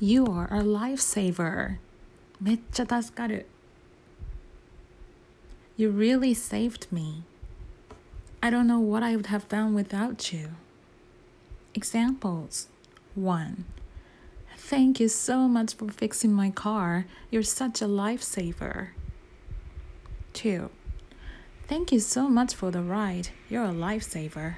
You are a lifesaver. めっちゃ助かる。You really saved me. I don't know what I would have done without you. Examples 1. Thank you so much for fixing my car. You're such a lifesaver. 2. Thank you so much for the ride. You're a lifesaver.